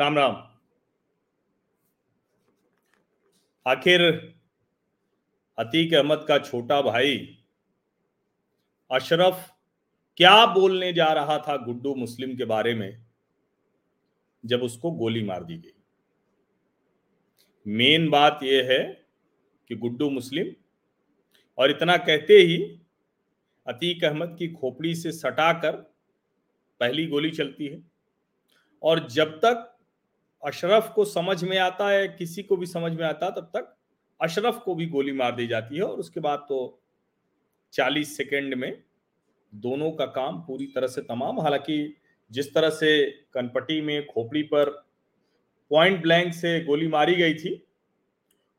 राम राम आखिर अतीक अहमद का छोटा भाई अशरफ क्या बोलने जा रहा था गुड्डू मुस्लिम के बारे में जब उसको गोली मार दी गई? मेन बात यह है कि गुड्डू मुस्लिम, और इतना कहते ही अतीक अहमद की खोपड़ी से सटाकर पहली गोली चलती है। और जब तक अशरफ को समझ में आता है, किसी को भी समझ में आता, तब तक अशरफ को भी गोली मार दी जाती है, और उसके बाद तो 40 सेकंड में दोनों का काम पूरी तरह से तमाम। हालाँकि जिस तरह से कनपट्टी में खोपड़ी पर पॉइंट ब्लैंक से गोली मारी गई थी।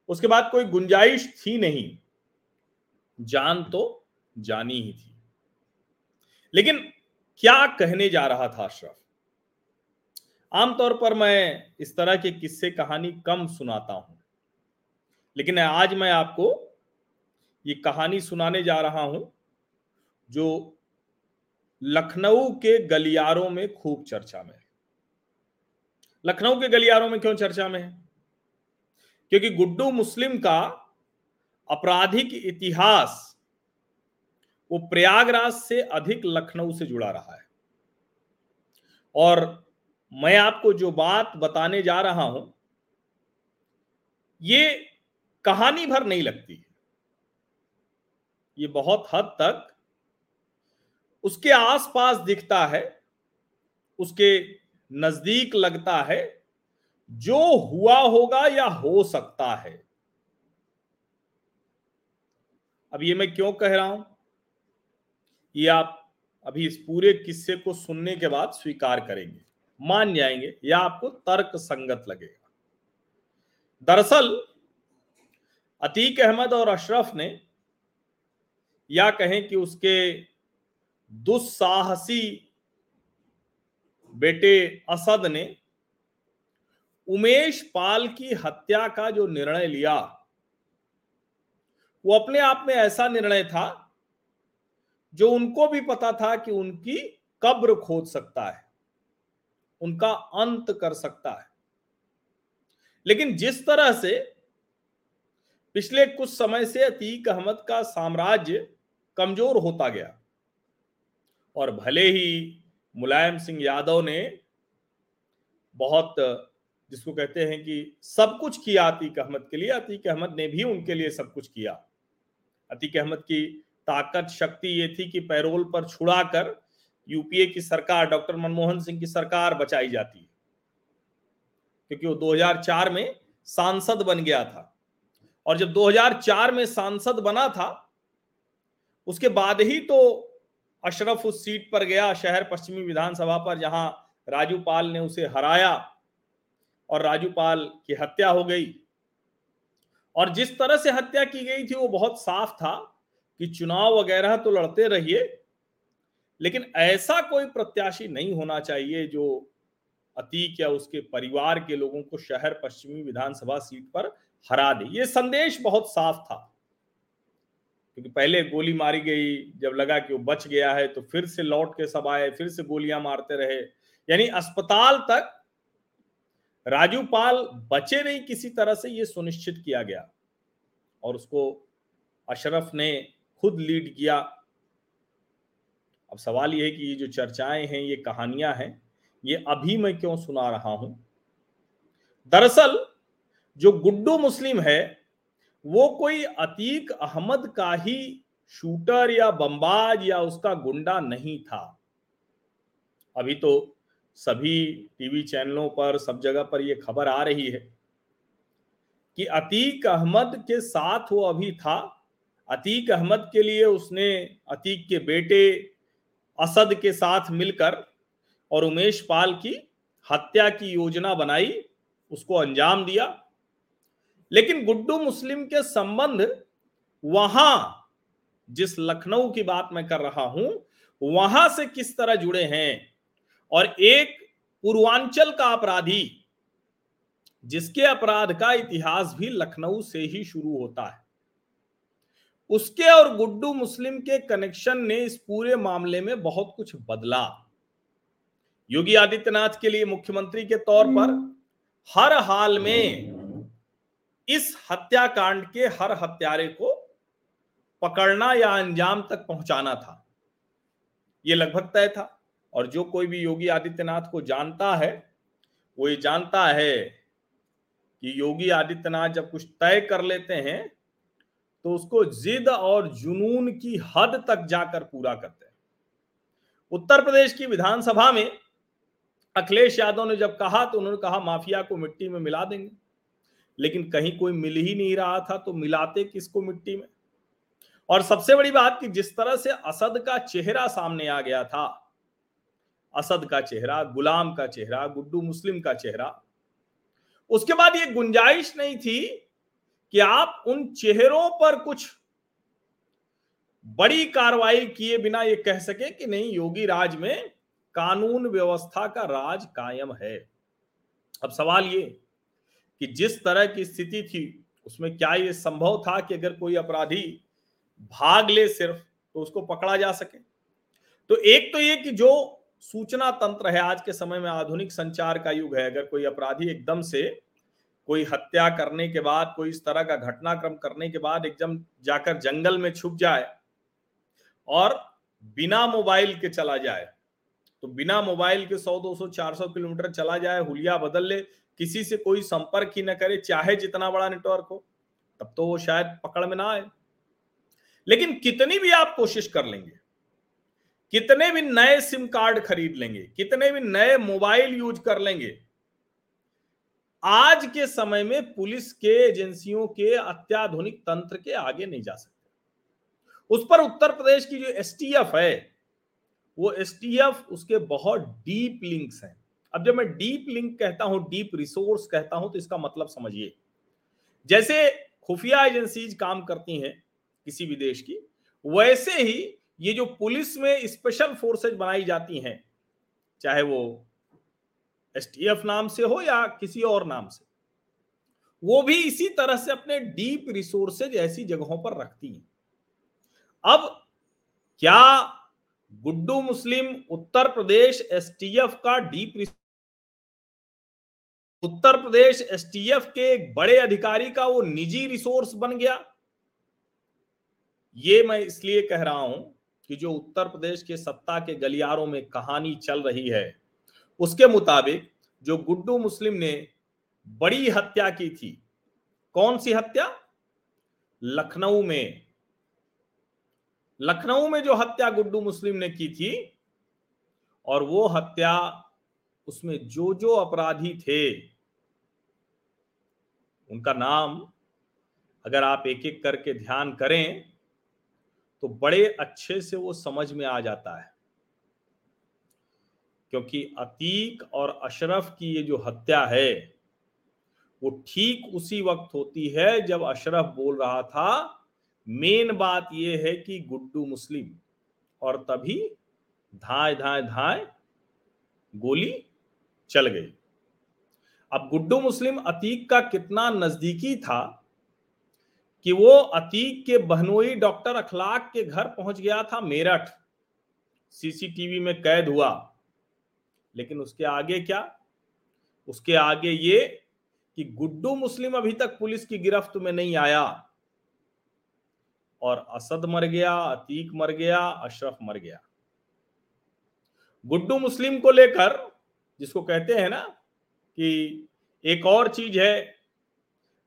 उसके बाद कोई गुंजाइश थी नहीं। जान तो जानी ही थी। लेकिन क्या कहने जा रहा था अशरफ? आमतौर पर मैं इस तरह के किस्से कहानी कम सुनाता हूँ। लेकिन आज मैं आपको ये कहानी सुनाने जा रहा हूँ, जो लखनऊ के गलियारों में खूब चर्चा में लखनऊ के गलियारों में क्यों चर्चा में है? क्योंकि गुड्डू मुस्लिम का आपराधिक इतिहास, वो प्रयागराज से अधिक लखनऊ से जुड़ा रहा है। और मैं आपको जो बात बताने जा रहा हूँ, ये कहानी भर नहीं लगती है। ये बहुत हद तक उसके आसपास दिखता है, उसके नज़दीक लगता है, जो हुआ होगा या हो सकता है। अब ये मैं क्यों कह रहा हूँ? ये आप अभी इस पूरे किस्से को सुनने के बाद स्वीकार करेंगे, मान जाएँगे, या आपको तर्क संगत लगेगा। दरअसल, अतीक अहमद और अशरफ ने या कहें कि उसके दुस्साहसी बेटे असद ने उमेश पाल की हत्या का जो निर्णय लिया, वो अपने आप में ऐसा निर्णय था जो उनको भी पता था कि उनकी कब्र खोद सकता है, उनका अंत कर सकता है। लेकिन जिस तरह से पिछले कुछ समय से अतीक अहमद का साम्राज्य कमज़ोर होता गया, और भले ही मुलायम सिंह यादव ने बहुत, जिसको कहते हैं कि सब कुछ किया अतीक अहमद के लिए, अतीक अहमद ने भी उनके लिए सब कुछ किया। अतीक अहमद की ताकत, शक्ति ये थी कि पैरोल पर छुड़ाकर यूपीए की सरकार, डॉक्टर मनमोहन सिंह की सरकार बचाई जाती। है क्योंकि वो 2004 में सांसद बन गया था। और जब 2004 में सांसद बना था, उसके बाद ही तो अशरफ उस सीट पर गया शहर पश्चिमी विधानसभा पर, जहाँ राजू पाल ने उसे हराया और राजू पाल की हत्या हो गई। और जिस तरह से हत्या की गई थी, वो बहुत साफ़ था कि चुनाव वगैरह तो लड़ते रहिए, लेकिन ऐसा कोई प्रत्याशी नहीं होना चाहिए जो अतीक या उसके परिवार के लोगों को शहर पश्चिमी विधानसभा सीट पर हरा दे। ये संदेश बहुत साफ़ था। क्योंकि पहले गोली मारी गई, जब लगा कि वो बच गया है तो फिर से लौट के सब आए, फिर से गोलियाँ मारते रहे। यानी अस्पताल तक राजू पाल बचे नहीं किसी तरह से, ये सुनिश्चित किया गया। और उसको अशरफ ने खुद लीड किया। अब सवाल यह है कि ये जो चर्चाएँ हैं, ये कहानियाँ हैं, ये अभी मैं क्यों सुना रहा हूँ? दरअसल, जो गुड्डू मुस्लिम है वो कोई अतीक अहमद का ही शूटर या बमबाज या उसका गुंडा नहीं था। अभी तो सभी टीवी चैनलों पर, सब जगह पर यह खबर आ रही है कि अतीक अहमद के साथ वो अभी था। अतीक अहमद के लिए उसने अतीक के बेटे असद के साथ मिलकर और उमेश पाल की हत्या की योजना बनाई, उसको अंजाम दिया। लेकिन गुड्डू मुस्लिम के संबंध वहाँ जिस लखनऊ की बात मैं कर रहा हूँ वहाँ से किस तरह जुड़े हैं? और एक पूर्वांचल का अपराधी जिसके अपराध का इतिहास भी लखनऊ से ही शुरू होता है। उसके और गुड्डू मुस्लिम के कनेक्शन ने इस पूरे मामले में बहुत कुछ बदला। योगी आदित्यनाथ के लिए मुख्यमंत्री के तौर पर हर हाल में इस हत्याकांड के हर हत्यारे को पकड़ना या अंजाम तक पहुंचाना था। यह लगभग तय था। और जो कोई भी योगी आदित्यनाथ को जानता है, वो ये जानता है कि योगी आदित्यनाथ जब कुछ तय कर लेते हैं तो उसको जिद और जुनून की हद तक जाकर पूरा करते हैं। उत्तर प्रदेश की विधानसभा में अखिलेश यादव ने जब कहा तो उन्होंने कहा, माफिया को मिट्टी में मिला देंगे। लेकिन कहीं कोई मिल ही नहीं रहा था तो मिलाते किसको मिट्टी में? और सबसे बड़ी बात कि जिस तरह से असद का चेहरा सामने आ गया था, असद का चेहरा, गुलाम का चेहरा, गुड्डू मुस्लिम का चेहरा, उसके बाद ये गुंजाइश नहीं थी कि आप उन चेहरों पर कुछ बड़ी कार्रवाई किए बिना ये कह सके कि नहीं, योगी राज में कानून व्यवस्था का राज कायम है। अब सवाल ये कि जिस तरह की स्थिति थी, उसमें क्या ये संभव था कि अगर कोई अपराधी भाग ले सिर्फ़ तो उसको पकड़ा जा सके? तो एक तो ये कि जो सूचना तंत्र है, आज के समय में आधुनिक संचार का युग है, अगर कोई अपराधी एकदम से कोई हत्या करने के बाद, कोई इस तरह का घटनाक्रम करने के बाद एकदम जाकर जंगल में छुप जाए और बिना मोबाइल के चला जाए तो बिना मोबाइल के 100 200 400 किलोमीटर चला जाए, हुलिया बदल ले किसी से कोई संपर्क ही ना करे, चाहे जितना बड़ा नेटवर्क हो, तब तो वो शायद पकड़ में ना आए। लेकिन कितनी भी आप कोशिश कर लेंगे, कितने भी नए सिम कार्ड खरीद लेंगे, कितने भी नए मोबाइल यूज़ कर लेंगे, आज के समय में पुलिस के एजेंसियों के अत्याधुनिक तंत्र के आगे नहीं जा सकते। उस पर उत्तर प्रदेश की जो एसटीएफ है, वो एसटीएफ उसके बहुत डीप लिंक्स हैं। अब जब मैं डीप लिंक कहता हूँ, डीप रिसोर्स कहता हूँ तो इसका मतलब समझिए। जैसे खुफिया एजेंसीज काम करती हैं किसी भी देश की, वैसे ही ये जो पुलिस में स्पेशल फोर्सेज बनाई जाती हैं, चाहे वो एसटीएफ नाम से हो या किसी और नाम से, वो भी इसी तरह से अपने डीप रिसोर्सेज ऐसी जगहों पर रखती हैं। अब क्या गुड्डू मुस्लिम, उत्तर प्रदेश एसटीएफ का डीप उत्तर प्रदेश एसटीएफ के एक बड़े अधिकारी का वो निजी रिसोर्स बन गया। ये मैं इसलिए कह रहा हूँ कि जो उत्तर प्रदेश के सत्ता के गलियारों में कहानी चल रही है, उसके मुताबिक जो गुड्डू मुस्लिम ने बड़ी हत्या की थी, कौन सी हत्या? लखनऊ में। लखनऊ में जो हत्या गुड्डू मुस्लिम ने की थी, और वो हत्या उसमें जो जो अपराधी थे, उनका नाम अगर आप एक एक करके ध्यान करें तो बड़े अच्छे से वो समझ में आ जाता है। क्योंकि अतीक और अशरफ की ये जो हत्या है, वो ठीक उसी वक्त होती है जब अशरफ बोल रहा था मेन बात यह है कि गुड्डू मुस्लिम, और तभी धाए धाए धाए गोली चल गई। अब गुड्डू मुस्लिम अतीक का कितना नजदीकी था कि वो अतीक के बहनोई डॉक्टर अखलाक के घर पहुँच गया था मेरठ। सीसीटीवी में कैद हुआ। लेकिन उसके आगे क्या? उसके आगे ये कि गुड्डू मुस्लिम अभी तक पुलिस की गिरफ्त में नहीं आया। और असद मर गया, अतीक मर गया, अशरफ मर गया। गुड्डू मुस्लिम को लेकर, जिसको कहते हैं ना, कि एक और चीज़ है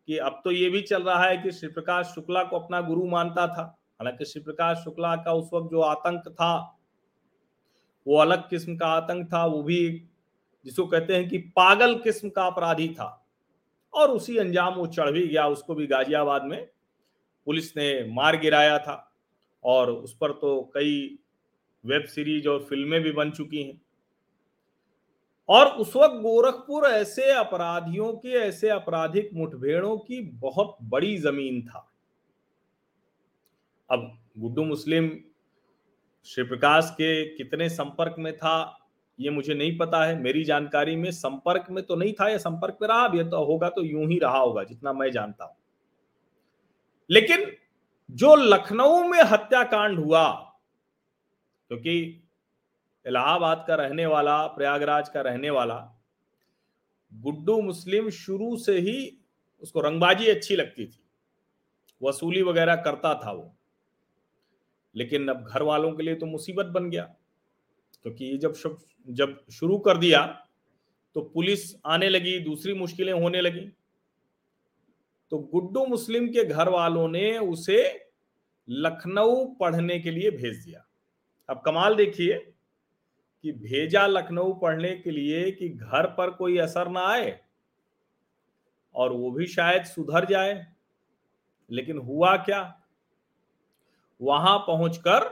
कि अब तो ये भी चल रहा है कि श्री प्रकाश शुक्ला को अपना गुरु मानता था। हालाँकि श्री प्रकाश शुक्ला का उस वक्त जो आतंक था, वो अलग किस्म का आतंक था, वो भी जिसको कहते हैं कि पागल किस्म का अपराधी था। और उसी अंजाम वो चढ़ भी गया, उसको भी गाजियाबाद में पुलिस ने मार गिराया था और उस पर तो कई वेब सीरीज़ और फ़िल्में भी बन चुकी हैं। और उस वक्त गोरखपुर ऐसे अपराधियों के, ऐसे आपराधिक मुठभेड़ों की बहुत बड़ी ज़मीन था। अब गुड्डू मुस्लिम श्री प्रकाश के कितने संपर्क में था, ये मुझे नहीं पता है। मेरी जानकारी में संपर्क में तो नहीं था या संपर्क में रहा भी तो होगा तो यूँ ही रहा होगा, जितना मैं जानता हूँ। लेकिन जो लखनऊ में हत्याकांड हुआ, क्योंकि इलाहाबाद का रहने वाला, प्रयागराज का रहने वाला, गुड्डू मुस्लिम शुरू से ही उसको रंगबाजी अच्छी लगती थी। वसूली वगैरह करता था वो। लेकिन अब घर वालों के लिए तो मुसीबत बन गया, क्योंकि ये जब जब शुरू कर दिया तो पुलिस आने लगी, दूसरी मुश्किलें होने लगी। तो गुड्डू मुस्लिम के घर वालों ने उसे लखनऊ पढ़ने के लिए भेज दिया। अब कमाल देखिए कि भेजा लखनऊ पढ़ने के लिए कि घर पर कोई असर ना आए और वो भी शायद सुधर जाए, लेकिन हुआ क्या? वहाँ पहुंचकर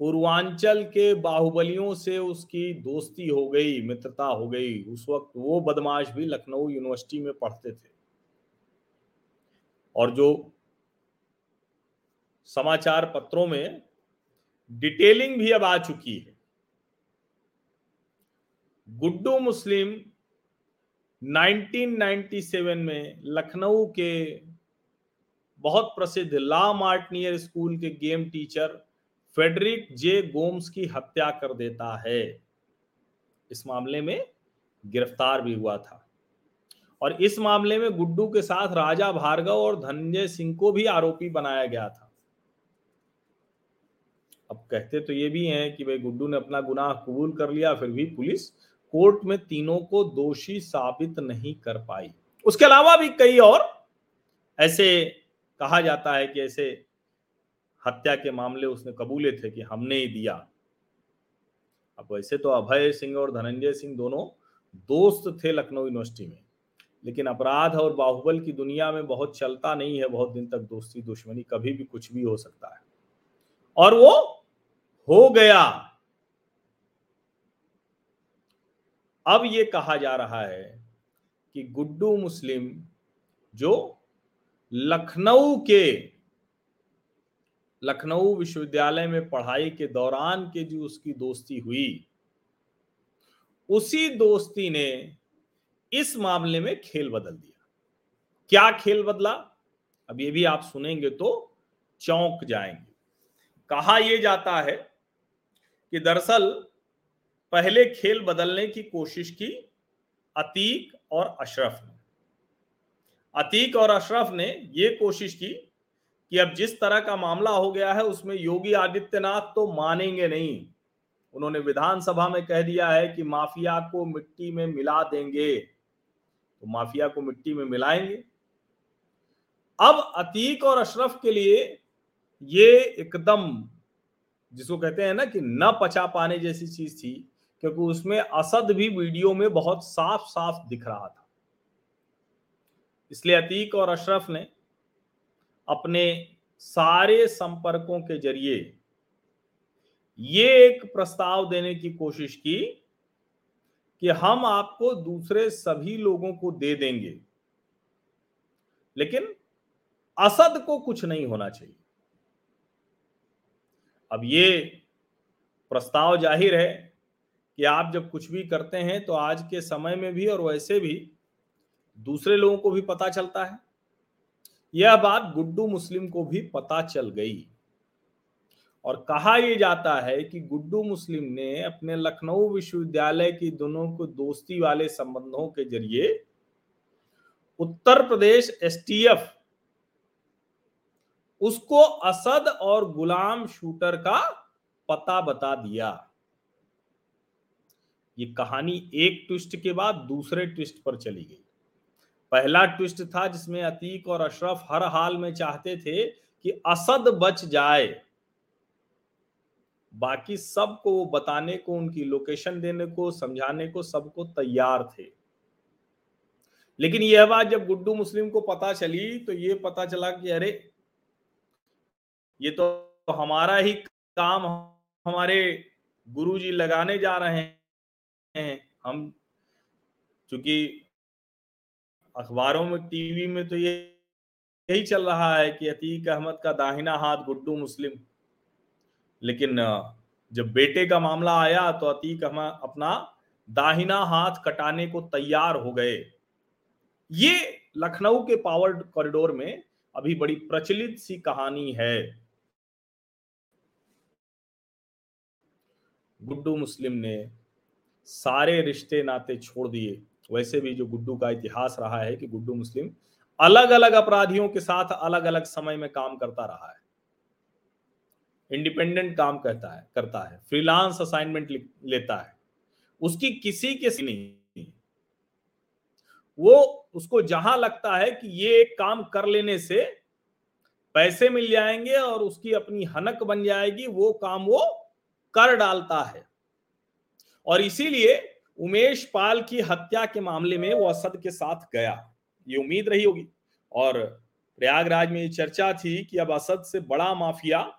पूर्वांचल के बाहुबलियों से उसकी दोस्ती हो गई, मित्रता हो गई। उस वक्त वो बदमाश भी लखनऊ यूनिवर्सिटी में पढ़ते थे। और जो समाचार पत्रों में डिटेलिंग भी अब आ चुकी है। गुड्डू मुस्लिम 1997 में लखनऊ के बहुत प्रसिद्ध ला मार्टनियर स्कूल के game teacher Frederick J Gomes की हत्या कर देता है। इस मामले में गिरफ़्तार भी हुआ था। और इस मामले में गुड्डू के साथ राजा भार्गव और धनंजय सिंह को भी आरोपी बनाया गया था। अब कहते तो ये भी हैं कि भाई गुड्डू ने अपना गुनाह कबूल कर लिया, फिर भी पुलिस कोर्ट में तीनों को दोषी साबित नहीं कर पाई। उसके अलावा भी कई और ऐसे कहा जाता है कि ऐसे हत्या के मामले उसने कबूले थे कि हमने ही दिया। अब वैसे तो अभय सिंह और धनंजय सिंह दोनों दोस्त थे लखनऊ यूनिवर्सिटी में। लेकिन अपराध और बाहुबल की दुनिया में बहुत चलता नहीं है, बहुत दिन तक दोस्ती दुश्मनी कभी भी कुछ भी हो सकता है। और वो हो गया। अब ये कहा जा रहा है कि गुड्डू मुस्लिम जो लखनऊ के, लखनऊ विश्वविद्यालय में पढ़ाई के दौरान के जो उसकी दोस्ती हुई, उसी दोस्ती ने इस मामले में खेल बदल दिया। क्या खेल बदला? अब ये भी आप सुनेंगे तो चौंक जाएँगे। कहा यह जाता है कि दरअसल पहले खेल बदलने की कोशिश की अतीक और अशरफ ने। अतीक और अशरफ ने यह कोशिश की कि अब जिस तरह का मामला हो गया है, उसमें योगी आदित्यनाथ तो मानेंगे नहीं। उन्होंने विधानसभा में कह दिया है कि माफिया को मिट्टी में मिला देंगे। तो माफिया को मिट्टी में मिलाएँगे। अब अतीक और अशरफ के लिए ये एकदम, जिसको कहते हैं ना कि न पचा पाने जैसी चीज़ थी, क्योंकि उसमें असद भी वीडियो में बहुत साफ़ साफ़ दिख रहा था। इसलिए अतीक और अशरफ ने अपने सारे संपर्कों के ज़रिए ये एक प्रस्ताव देने की कोशिश की कि हम आपको दूसरे सभी लोगों को दे देंगे। लेकिन असद को कुछ नहीं होना चाहिए। अब ये प्रस्ताव ज़ाहिर है कि आप जब कुछ भी करते हैं तो आज के समय में भी और वैसे भी दूसरे लोगों को भी पता चलता है। यह बात गुड्डू मुस्लिम को भी पता चल गई। और कहा यह जाता है कि गुड्डू मुस्लिम ने अपने लखनऊ विश्वविद्यालय की दोनों को दोस्ती वाले संबंधों के ज़रिए उत्तर प्रदेश एसटीएफ उसको असद और गुलाम शूटर का पता बता दिया। ये कहानी एक ट्विस्ट के बाद दूसरे ट्विस्ट पर चली गई। पहला ट्विस्ट था जिसमें अतीक और अशरफ हर हाल में चाहते थे कि असद बच जाए। बाकी सबको वो बताने को, उनकी लोकेशन देने को, समझाने को सबको तैयार थे। लेकिन यह बात जब गुड्डू मुस्लिम को पता चली तो ये पता चला कि अरे, ये तो हमारा ही काम, हमारे गुरुजी लगाने जा रहे हैं। हम चूँकि अखबारों में, टीवी में तो ये यही चल रहा है कि अतीक अहमद का दाहिना हाथ गुड्डू मुस्लिम। लेकिन जब बेटे का मामला आया तो अतीक हम, अपना दाहिना हाथ कटाने को तैयार हो गए। ये लखनऊ के पावर कॉरिडोर में अभी बड़ी प्रचलित सी कहानी है। गुड्डू मुस्लिम ने सारे रिश्ते नाते छोड़ दिए। वैसे भी जो गुड्डू का इतिहास रहा है कि गुड्डू मुस्लिम अलग अलग अपराधियों के साथ अलग अलग समय में काम करता रहा है। इंडिपेंडेंट काम करता है करता है फ्रीलांस असाइनमेंट लेता है। उसकी किसी के नहीं, वो उसको जहाँ लगता है कि ये काम कर लेने से पैसे मिल जाएँगे और उसकी अपनी हनक बन जाएगी, वो काम वो कर डालता है। और इसीलिए उमेश पाल की हत्या के मामले में वो असद के साथ गया। ये उम्मीद रही होगी। और प्रयागराज में ये चर्चा थी कि अब असद से बड़ा माफिया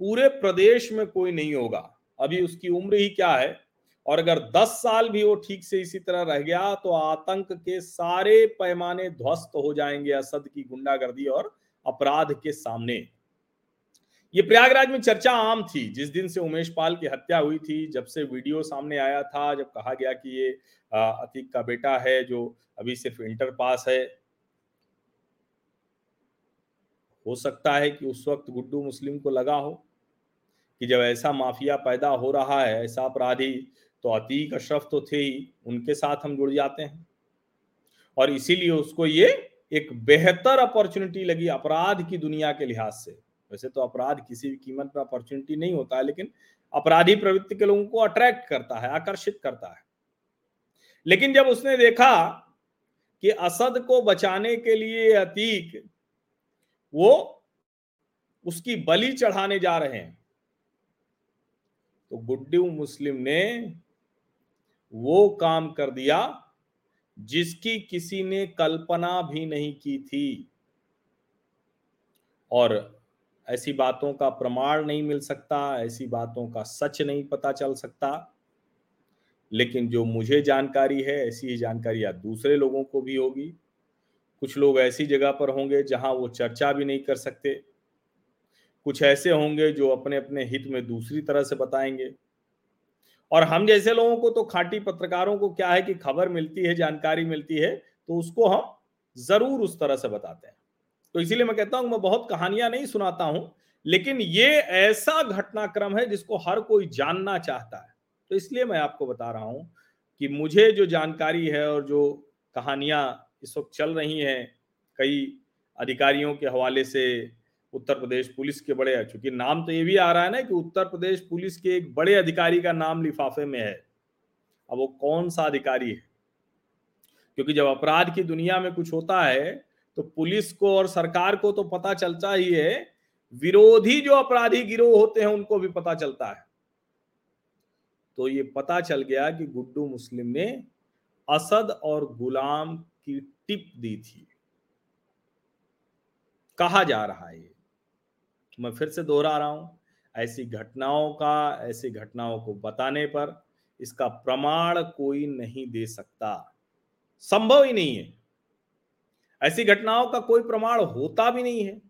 पूरे प्रदेश में कोई नहीं होगा। अभी उसकी उम्र ही क्या है? और अगर 10 साल भी वो ठीक से इसी तरह रह गया तो आतंक के सारे पैमाने ध्वस्त हो जाएँगे असद की गुंडागर्दी और अपराध के सामने। ये प्रयागराज में चर्चा आम थी। जिस दिन से उमेश पाल की हत्या हुई थी, जब से वीडियो सामने आया था, जब कहा गया कि ये अतीक का बेटा है, जो अभी सिर्फ़ इंटर पास है। हो सकता है कि उस वक्त गुड्डू मुस्लिम को लगा हो। कि जब ऐसा माफिया पैदा हो रहा है, ऐसा अपराधी तो अतीक अशरफ तो थे ही, उनके साथ हम जुड़ जाते हैं। और इसीलिए उसको ये एक बेहतर अपॉर्चुनिटी लगी अपराध की दुनिया के लिहाज से। वैसे तो अपराध किसी भी कीमत पर अपॉर्चुनिटी नहीं होता है, लेकिन अपराधी प्रवृत्ति के लोगों को अट्रैक्ट करता है, आकर्षित करता है। लेकिन जब उसने देखा कि असद को बचाने के लिए अतीक, वो उसकी बलि चढ़ाने जा रहे हैं। तो गुड्डू मुस्लिम ने वो काम कर दिया जिसकी किसी ने कल्पना भी नहीं की थी। और ऐसी बातों का प्रमाण नहीं मिल सकता, ऐसी बातों का सच नहीं पता चल सकता। लेकिन जो मुझे जानकारी है, ऐसी ही जानकारी या दूसरे लोगों को भी होगी। कुछ लोग ऐसी जगह पर होंगे जहाँ वो चर्चा भी नहीं कर सकते। कुछ ऐसे होंगे जो अपने अपने हित में दूसरी तरह से बताएँगे। और हम जैसे लोगों को तो खाटी पत्रकारों को क्या है कि खबर मिलती है, जानकारी मिलती है तो उसको हम ज़रूर उस तरह से बताते हैं। तो इसीलिए मैं कहता हूँ मैं बहुत कहानियाँ नहीं सुनाता हूँ, लेकिन ये ऐसा घटनाक्रम है जिसको हर कोई जानना चाहता है। तो इसलिए मैं आपको बता रहा हूँ कि मुझे जो जानकारी है और जो कहानियाँ इस वक्त चल रही हैं, कई अधिकारियों के हवाले से उत्तर प्रदेश पुलिस के बड़े चूँकि नाम तो ये भी आ रहा है ना कि उत्तर प्रदेश पुलिस के एक बड़े अधिकारी का नाम लिफाफे में है। अब वो कौन सा अधिकारी है? क्योंकि जब अपराध की दुनिया में कुछ होता है तो पुलिस को और सरकार को तो पता चलता ही है। विरोधी जो अपराधी गिरोह होते हैं, उनको भी पता चलता है। तो ये पता चल गया कि गुड्डू मुस्लिम ने असद और गुलाम की टिप दी थी। कहा जा रहा है मैं फिर से दोहरा रहा हूँ, ऐसी घटनाओं का, ऐसी घटनाओं को बताने पर इसका प्रमाण कोई नहीं दे सकता। संभव ही नहीं है। ऐसी घटनाओं का कोई प्रमाण होता भी नहीं है।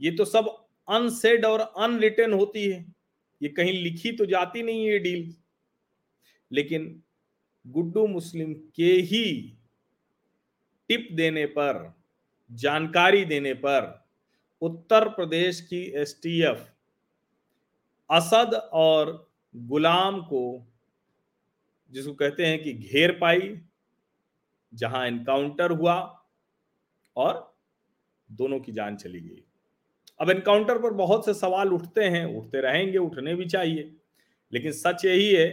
ये तो सब अनसेड और अनरिटर्न होती है। ये कहीं लिखी तो जाती नहीं है डील लेकिन गुड्डू मुस्लिम के ही टिप देने पर, जानकारी देने पर उत्तर प्रदेश की एसटीएफ असद और गुलाम को, जिसको कहते हैं कि घेर पाई, जहाँ एनकाउंटर हुआ और दोनों की जान चली गई। अब एनकाउंटर पर बहुत से सवाल उठते हैं, उठते रहेंगे, उठने भी चाहिए। लेकिन सच यही है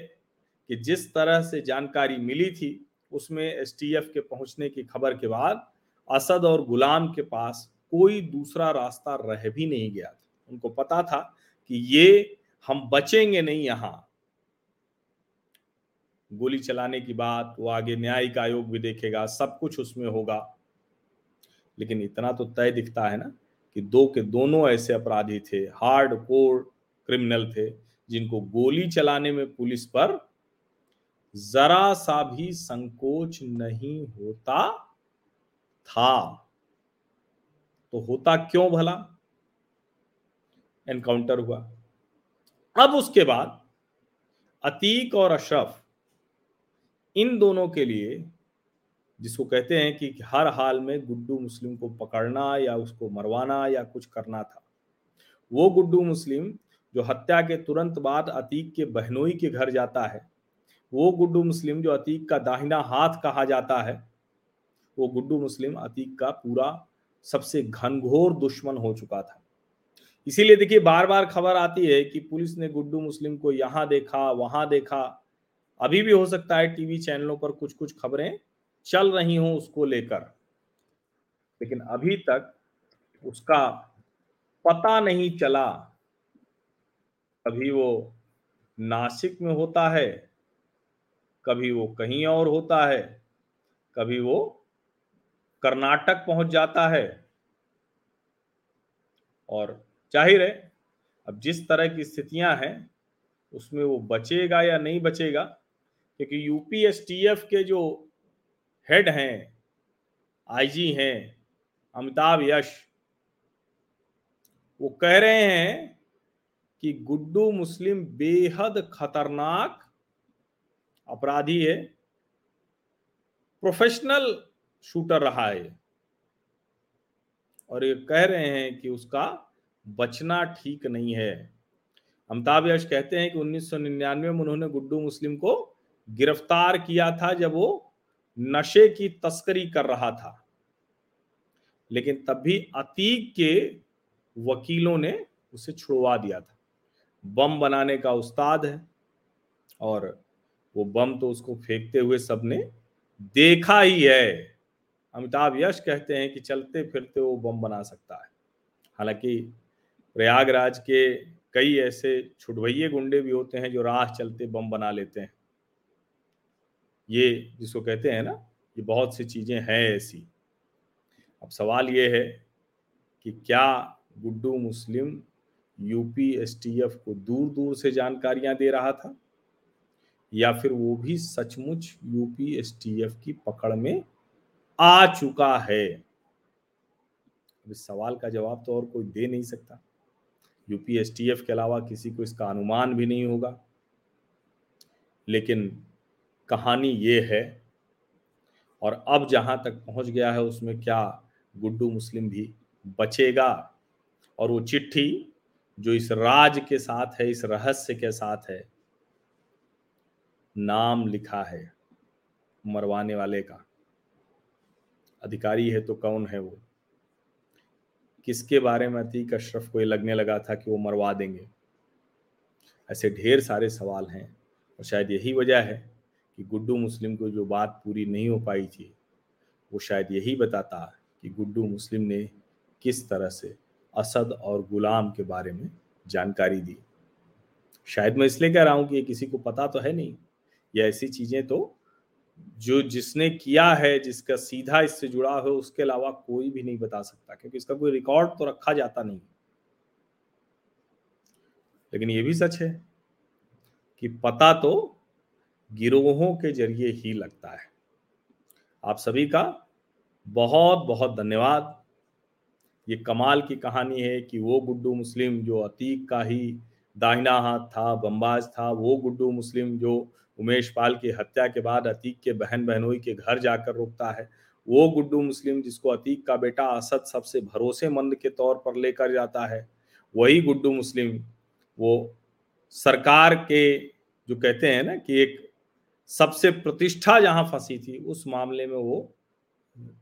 कि जिस तरह से जानकारी मिली थी, उसमें एसटीएफ के पहुँचने की खबर के बाद असद और गुलाम के पास कोई दूसरा रास्ता रह भी नहीं गया था। उनको पता था कि ये हम बचेंगे नहीं यहाँ। गोली चलाने की बात, वो आगे न्यायिक आयोग भी देखेगा, सब कुछ उसमें होगा। लेकिन इतना तो तय दिखता है ना कि दो के दोनों ऐसे अपराधी थे हार्ड कोर क्रिमिनल थे, जिनको गोली चलाने में पुलिस पर जरा सा भी संकोच नहीं होता था। तो होता क्यों भला? एनकाउंटर हुआ। अब उसके बाद अतीक और अशरफ, इन दोनों के लिए जिसको कहते हैं कि हर हाल में गुड्डू मुस्लिम को पकड़ना या उसको मरवाना या कुछ करना था, वो गुड्डू मुस्लिम जो हत्या के तुरंत बाद अतीक के बहनोई के घर जाता है, वो गुड्डू मुस्लिम जो अतीक का दाहिना हाथ कहा जाता है, वो गुड्डू मुस्लिम अतीक का पूरा सबसे घनघोर दुश्मन हो चुका था। इसीलिए देखिए बार बार खबर आती है कि पुलिस ने गुड्डू मुस्लिम को यहाँ देखा, वहाँ देखा। अभी भी हो सकता है टीवी चैनलों पर कुछ कुछ खबरें चल रही हूँ उसको लेकर। लेकिन अभी तक उसका पता नहीं चला। कभी वो नासिक में होता है, कभी वो कहीं और होता है, कभी वो कर्नाटक पहुँच जाता है। और ज़ाहिर है, अब जिस तरह की स्थितियाँ हैं, उसमें वो बचेगा या नहीं बचेगा, क्योंकि यूपीएसटीएफ के जो हेड हैं आईजी हैं, अमिताभ यश, वो कह रहे हैं कि गुड्डू मुस्लिम बेहद खतरनाक अपराधी है। प्रोफेशनल शूटर रहा है। और ये कह रहे हैं कि उसका बचना ठीक नहीं है। अमिताभ यश कहते हैं कि 1999 में उन्होंने गुड्डू मुस्लिम को गिरफ़्तार किया था जब वो नशे की तस्करी कर रहा था। लेकिन तब भी अतीक के वकीलों ने उसे छुड़वा दिया था। बम बनाने का उस्ताद है और वो बम तो उसको फेंकते हुए सबने देखा ही है। अमिताभ यश कहते हैं कि चलते फिरते वो बम बना सकता है। हालाँकि प्रयागराज के कई ऐसे छुटभैये गुंडे भी होते हैं जो राह चलते बम बना लेते हैं। ये जिसको कहते हैं ना, ये बहुत सी चीज़ें हैं ऐसी। अब सवाल ये है कि क्या गुड्डू मुस्लिम यूपी एसटीएफ को दूर दूर से जानकारियाँ दे रहा था? या फिर वो भी सचमुच यूपी एसटीएफ की पकड़ में आ चुका है। अब इस सवाल का जवाब तो और कोई दे नहीं सकता। यूपी एसटीएफ के अलावा किसी को इसका अनुमान भी नहीं होगा। लेकिन कहानी ये है, और अब जहाँ तक पहुँच गया है, उसमें क्या गुड्डू मुस्लिम भी बचेगा? और वो चिट्ठी जो इस राज के साथ है, इस रहस्य के साथ है, नाम लिखा है, मरवाने वाले का। अधिकारी है तो कौन है वो? किसके बारे में अतीक अशरफ को ये लगने लगा था कि वो मरवा देंगे? ऐसे ढेर सारे सवाल हैं और शायद यही वजह है कि गुड्डू मुस्लिम को जो बात पूरी नहीं हो पाई थी, वो शायद यही बताता कि गुड्डू मुस्लिम ने किस तरह से असद और गुलाम के बारे में जानकारी दी। शायद मैं इसलिए कह रहा हूँ कि ये किसी को पता तो है नहीं, ये ऐसी चीज़ें तो जो जिसने किया है, जिसका सीधा इससे जुड़ा हो, उसके अलावा कोई भी नहीं बता सकता, क्योंकि इसका कोई रिकॉर्ड तो रखा जाता नहीं। लेकिन ये भी सच है कि पता तो गिरोहों के ज़रिए ही लगता है। आप सभी का बहुत बहुत धन्यवाद। ये कमाल की कहानी है कि वो गुड्डू मुस्लिम जो अतीक का ही दाहिना हाथ था, बम्बाज था, वो गुड्डू मुस्लिम जो उमेश पाल की हत्या के बाद अतीक के बहन बहनोई के घर जाकर रुकता है। वो गुड्डू मुस्लिम जिसको अतीक का बेटा असद सबसे भरोसेमंद के तौर पर लेकर जाता है, वही गुड्डू मुस्लिम। वो सरकार के जो कहते हैं ना कि एक सबसे प्रतिष्ठा जहाँ फंसी थी, उस मामले में वो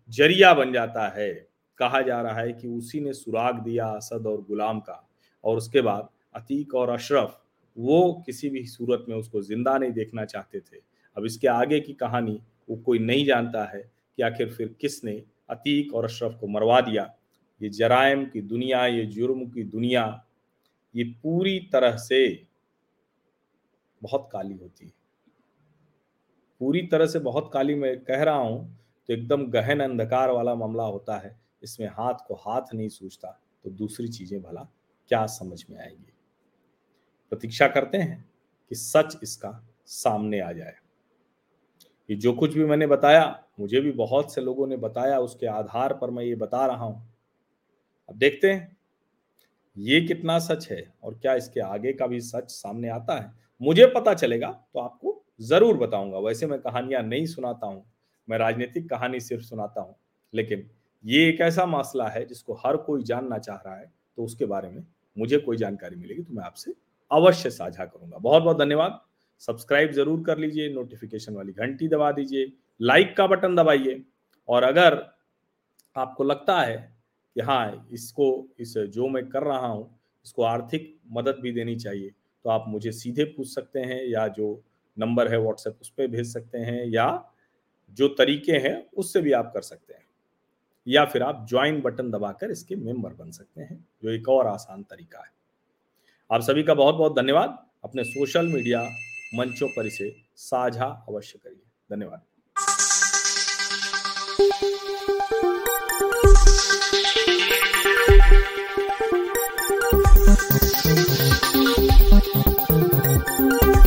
ज़रिया बन जाता है। कहा जा रहा है कि उसी ने सुराग दिया असद और गुलाम का और उसके बाद अतीक और अशरफ वो किसी भी सूरत में उसको ज़िंदा नहीं देखना चाहते थे। अब इसके आगे की कहानी वो कोई नहीं जानता है कि आखिर फिर किसने अतीक और अशरफ को मरवा दिया। ये जराइम की दुनिया, ये जुर्म की दुनिया, ये पूरी तरह से बहुत काली होती है। पूरी तरह से बहुत काली मैं कह रहा हूँ तो एकदम गहन अंधकार वाला मामला होता है, इसमें हाथ को हाथ नहीं सूझता तो दूसरी चीज़ें भला क्या समझ में आएँगी? प्रतीक्षा करते हैं कि सच इसका सामने आ जाए। ये जो कुछ भी मैंने बताया, मुझे भी बहुत से लोगों ने बताया, उसके आधार पर मैं ये बता रहा हूँ। अब देखते हैं, ये कितना सच है और क्या इसके आगे का भी सच सामने आता है? मुझे पता चलेगा तो आपको ज़रूर बताऊँगा। वैसे मैं कहानियाँ नहीं सुनाता हूँ, मैं राजनीतिक कहानी सिर्फ़ सुनाता हूँ, लेकिन ये एक ऐसा मसला है जिसको हर कोई जानना चाह रहा है तो उसके बारे में मुझे कोई जानकारी मिलेगी तो मैं आपसे अवश्य साझा करूँगा। बहुत बहुत धन्यवाद। सब्सक्राइब ज़रूर कर लीजिए नोटिफिकेशन वाली घंटी दबा दीजिए लाइक का बटन दबाइए, और अगर आपको लगता है कि हाँ इसको, इस जो मैं कर रहा हूँ, इसको आर्थिक मदद भी देनी चाहिए तो आप मुझे सीधे पूछ सकते हैं, या जो नंबर है व्हाट्सएप उस पर भेज सकते हैं, या जो तरीके हैं उससे भी आप कर सकते हैं। या फिर आप ज्वाइन बटन दबाकर इसके मेंबर बन सकते हैं, जो एक और आसान तरीका है। आप सभी का बहुत बहुत धन्यवाद अपने सोशल मीडिया मंचों पर इसे साझा अवश्य करिए धन्यवाद.